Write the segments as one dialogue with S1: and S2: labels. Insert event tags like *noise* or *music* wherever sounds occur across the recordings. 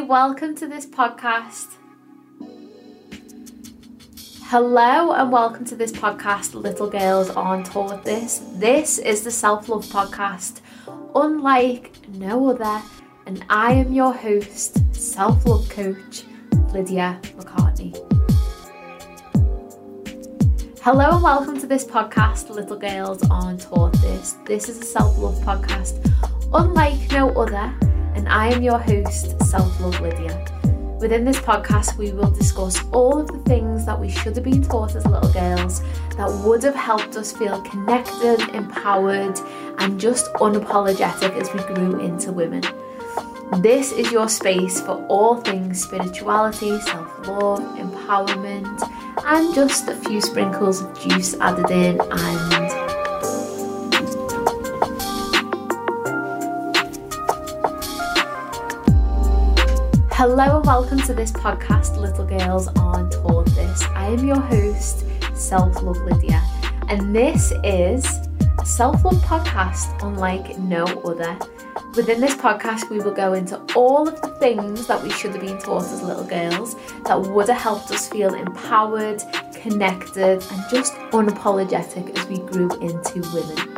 S1: Welcome to this podcast. Hello, and welcome to this podcast. Little girls aren't taught this. This is the Self Love Podcast, unlike no other. And I am your host, self love coach, Lydia McCartney. Hello, and welcome to this podcast. Little girls aren't taught this. This is a self love podcast, unlike no other. And I am your host, Self Love Lydia. Within this podcast, we will discuss all of the things that we should have been taught as little girls that would have helped us feel connected, empowered, and just unapologetic as we grew into women. This is your space for all things spirituality, self love, empowerment, and just a few sprinkles of juice added in and Hello and welcome to this podcast, Little Girls Aren't Taught This. I am your host, Self Love Lydia, and this is a self love podcast unlike no other. Within this podcast, we will go into all of the things that we should have been taught as little girls that would have helped us feel empowered, connected, and just unapologetic as we grew into women.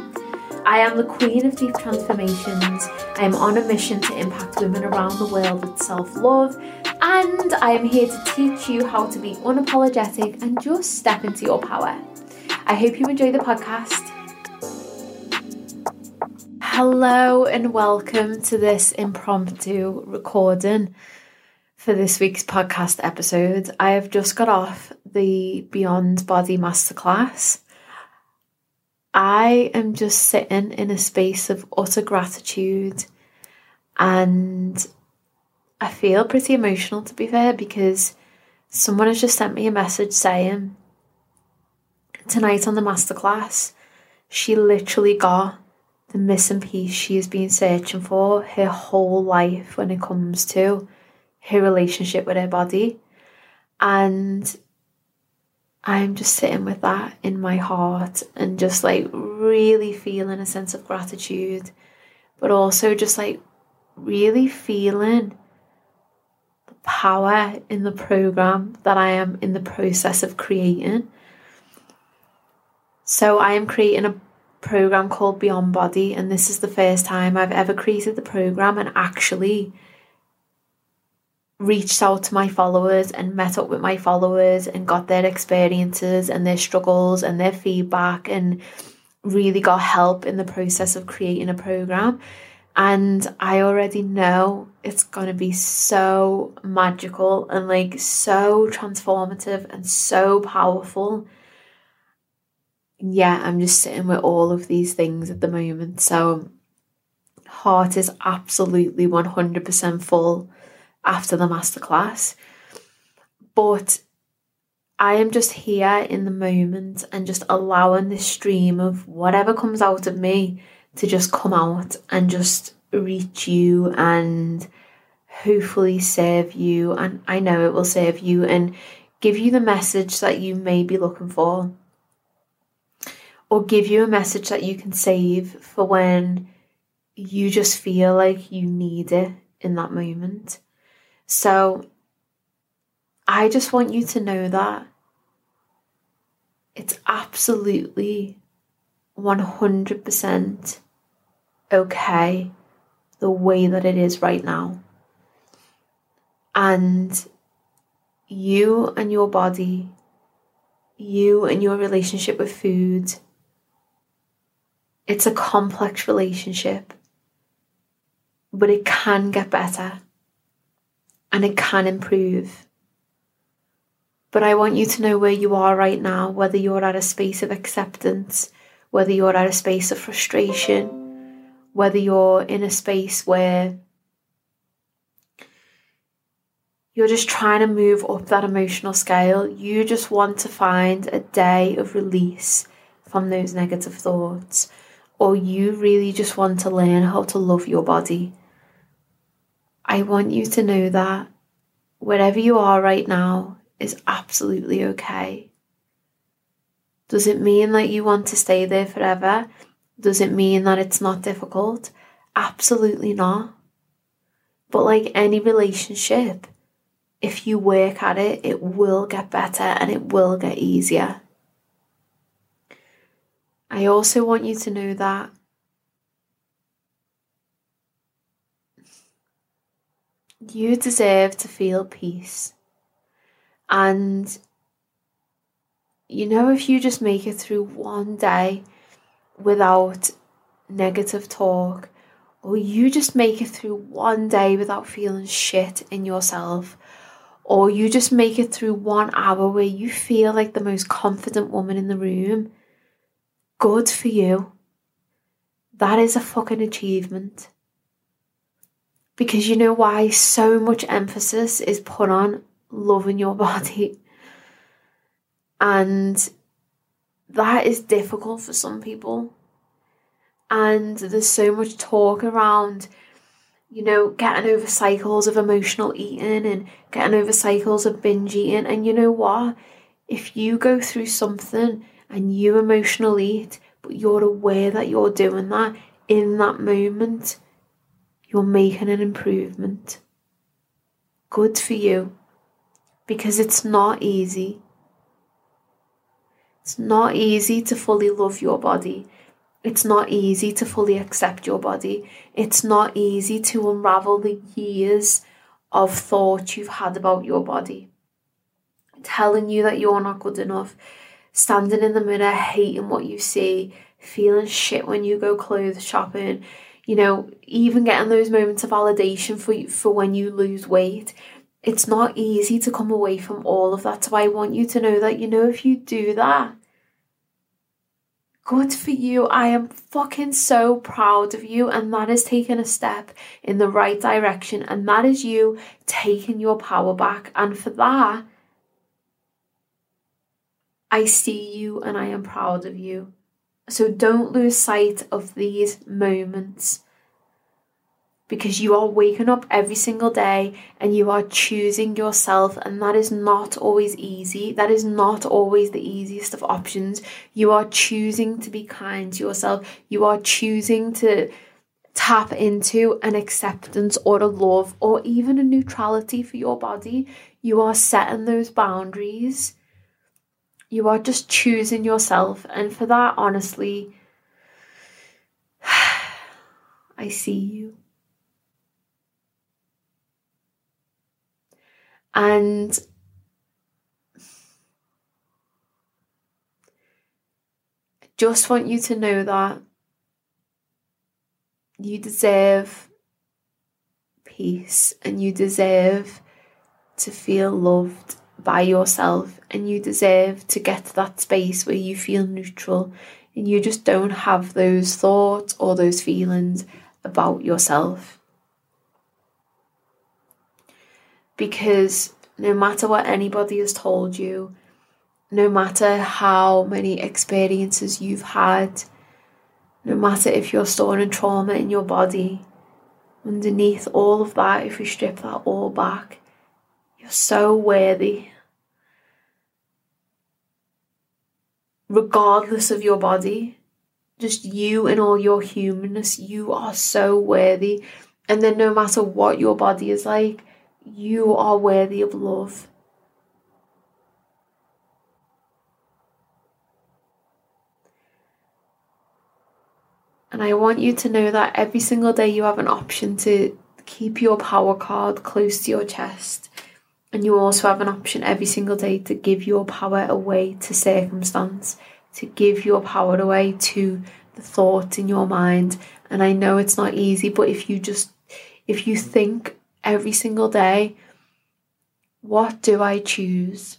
S1: I am the queen of deep transformations. I am on a mission to impact women around the world with self love, and I am here to teach you how to be unapologetic and just step into your power. I hope you enjoy the podcast. Hello, and welcome to this impromptu recording for this week's podcast episode. I have just got off the Beyond Body Masterclass I am just sitting in a space of utter gratitude and I feel pretty emotional to be fair because someone has just sent me a message saying tonight on the masterclass she literally got the missing piece she has been searching for her whole life when it comes to her relationship with her body. And I'm just sitting with that in my heart and just like really feeling a sense of gratitude, but also just like really feeling the power in the program that I am in the process of creating. So, I am creating a program called Beyond Body, and this is the first time I've ever created the program and actually reached out to my followers and met up with my followers and got their experiences and their struggles and their feedback and really got help in the process of creating a program. And I already know it's going to be so magical and like so transformative and so powerful. Yeah, I'm just sitting with all of these things at the moment. So, heart is absolutely 100% full after the masterclass. But I am just here in the moment and just allowing this stream of whatever comes out of me to just come out and just reach you and hopefully serve you. And I know it will serve you and give you the message that you may be looking for. Or give you a message that you can save for when you just feel like you need it in that moment. So I just want you to know that it's absolutely 100% okay the way that it is right now. And you and your body, you and your relationship with food, it's a complex relationship, but it can get better and it can improve. But I want you to know where you are right now, whether you're at a space of acceptance, whether you're at a space of frustration, whether you're in a space where you're just trying to move up that emotional scale. You just want to find a day of release from those negative thoughts, or you really just want to learn how to love your body I want you to know that wherever you are right now is absolutely okay. Does it mean that you want to stay there forever? Does it mean that it's not difficult? Absolutely not. But like any relationship, if you work at it, it will get better and it will get easier. I also want you to know that you deserve to feel peace. And you know, if you just make it through one day without negative talk, or you just make it through one day without feeling shit in yourself, or you just make it through one hour where you feel like the most confident woman in the room, good for you. That is a fucking achievement. Because you know why so much emphasis is put on loving your *laughs* body. And that is difficult for some people. And there's so much talk around, you know, getting over cycles of emotional eating and getting over cycles of binge eating. And you know what? If you go through something and you emotionally eat, but you're aware that you're doing that in that moment, you're making an improvement. Good for you. Because it's not easy. It's not easy to fully love your body. It's not easy to fully accept your body. It's not easy to unravel the years of thought you've had about your body. Telling you that you're not good enough, standing in the mirror, hating what you see, feeling shit when you go clothes shopping, you know, even getting those moments of validation for you, for when you lose weight. It's not easy to come away from all of that. So I want you to know that you know if you do that, good for you. I am fucking so proud of you, and that is taking a step in the right direction, and that is you taking your power back. And for that, I see you and I am proud of you. So don't lose sight of these moments because you are waking up every single day and you are choosing yourself, and that is not always easy. That is not always the easiest of options. You are choosing to be kind to yourself, you are choosing to tap into an acceptance or a love or even a neutrality for your body. You are setting those boundaries you are just choosing yourself. And for that, honestly, *sighs* I see you. And I just want you to know that you deserve peace and you deserve to feel loved by yourself and you deserve to get to that space where you feel neutral and you just don't have those thoughts or those feelings about yourself. Because no matter what anybody has told you, no matter how many experiences you've had, no matter if you're storing trauma in your body, underneath all of that, if we strip that all back, you're so worthy regardless of your body, just you and all your humanness, you are so worthy. And then, no matter what your body is like, you are worthy of love. And I want you to know that every single day you have an option to keep your power card close to your chest and you also have an option every single day to give your power away to circumstance, to give your power away to the thoughts in your mind. And I know it's not easy, but if you just, if you think every single day, what do I choose?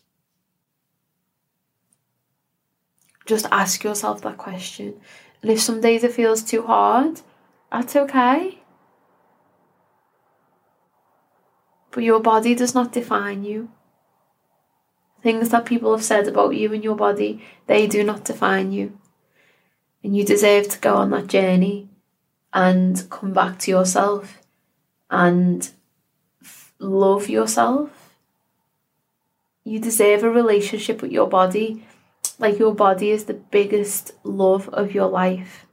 S1: Just ask yourself that question. And if some days it feels too hard, that's okay. But your body does not define you. Things that people have said about you and your body, they do not define you. And you deserve to go on that journey and come back to yourself and f- love yourself. You deserve a relationship with your body like your body is the biggest love of your life.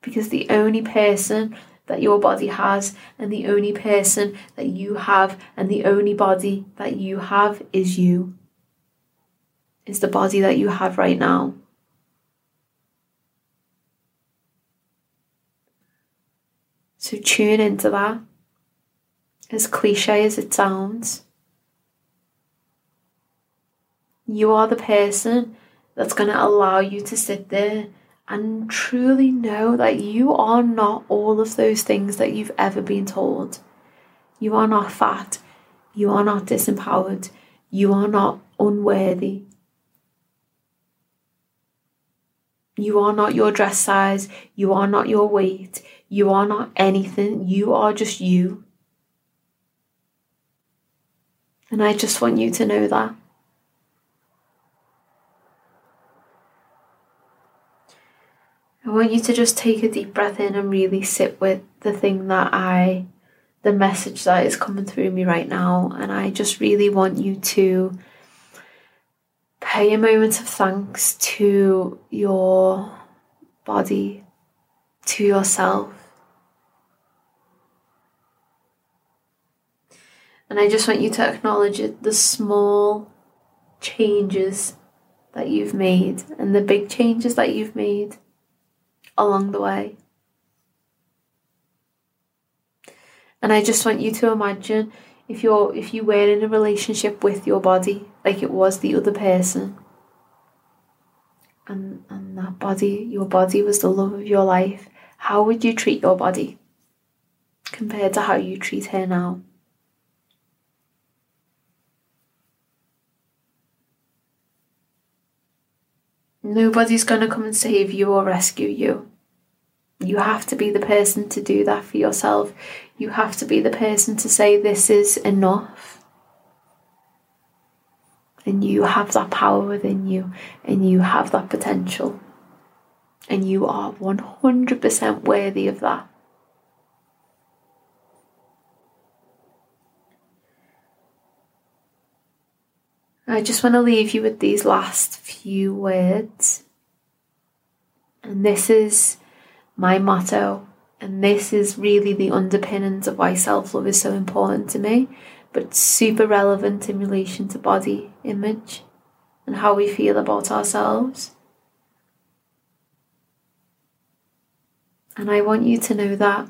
S1: Because the only person that your body has, and the only person that you have, and the only body that you have is you. Is the body that you have right now. So tune into that. As cliche as it sounds, you are the person that's going to allow you to sit there and truly know that you are not all of those things that you've ever been told. You are not fat. You are not disempowered. You are not unworthy. You are not your dress size. You are not your weight. You are not anything. You are just you. And I just want you to know that. I want you to just take a deep breath in and really sit with the thing that I, the message that is coming through me right now. And I just really want you to pay a moment of thanks to your body, to yourself. And I just want you to acknowledge it, the small changes that you've made and the big changes that you've made along the way. And I just want you to imagine if you're if you were in a relationship with your body like it was the other person and and that body your body was the love of your life how would you treat your body compared to how you treat her now Nobody's going to come and save you or rescue you. You have to be the person to do that for yourself. You have to be the person to say, This is enough. And you have that power within you, and you have that potential. And you are 100% worthy of that. I just want to leave you with these last few words. And this is my motto. And this is really the underpinnings of why self love is so important to me, but super relevant in relation to body image and how we feel about ourselves. And I want you to know that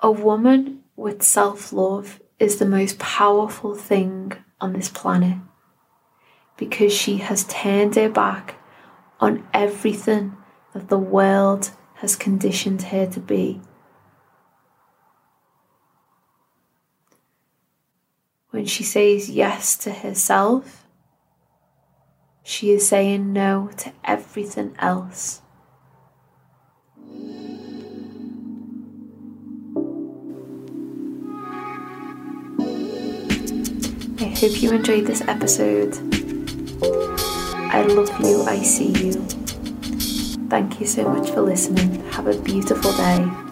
S1: a woman with self love is the most powerful thing on this planet because she has turned her back on everything that the world has conditioned her to be. When she says yes to herself, she is saying no to everything else. I hope you enjoyed this episode. I love you, I see you. Thank you so much for listening. Have a beautiful day.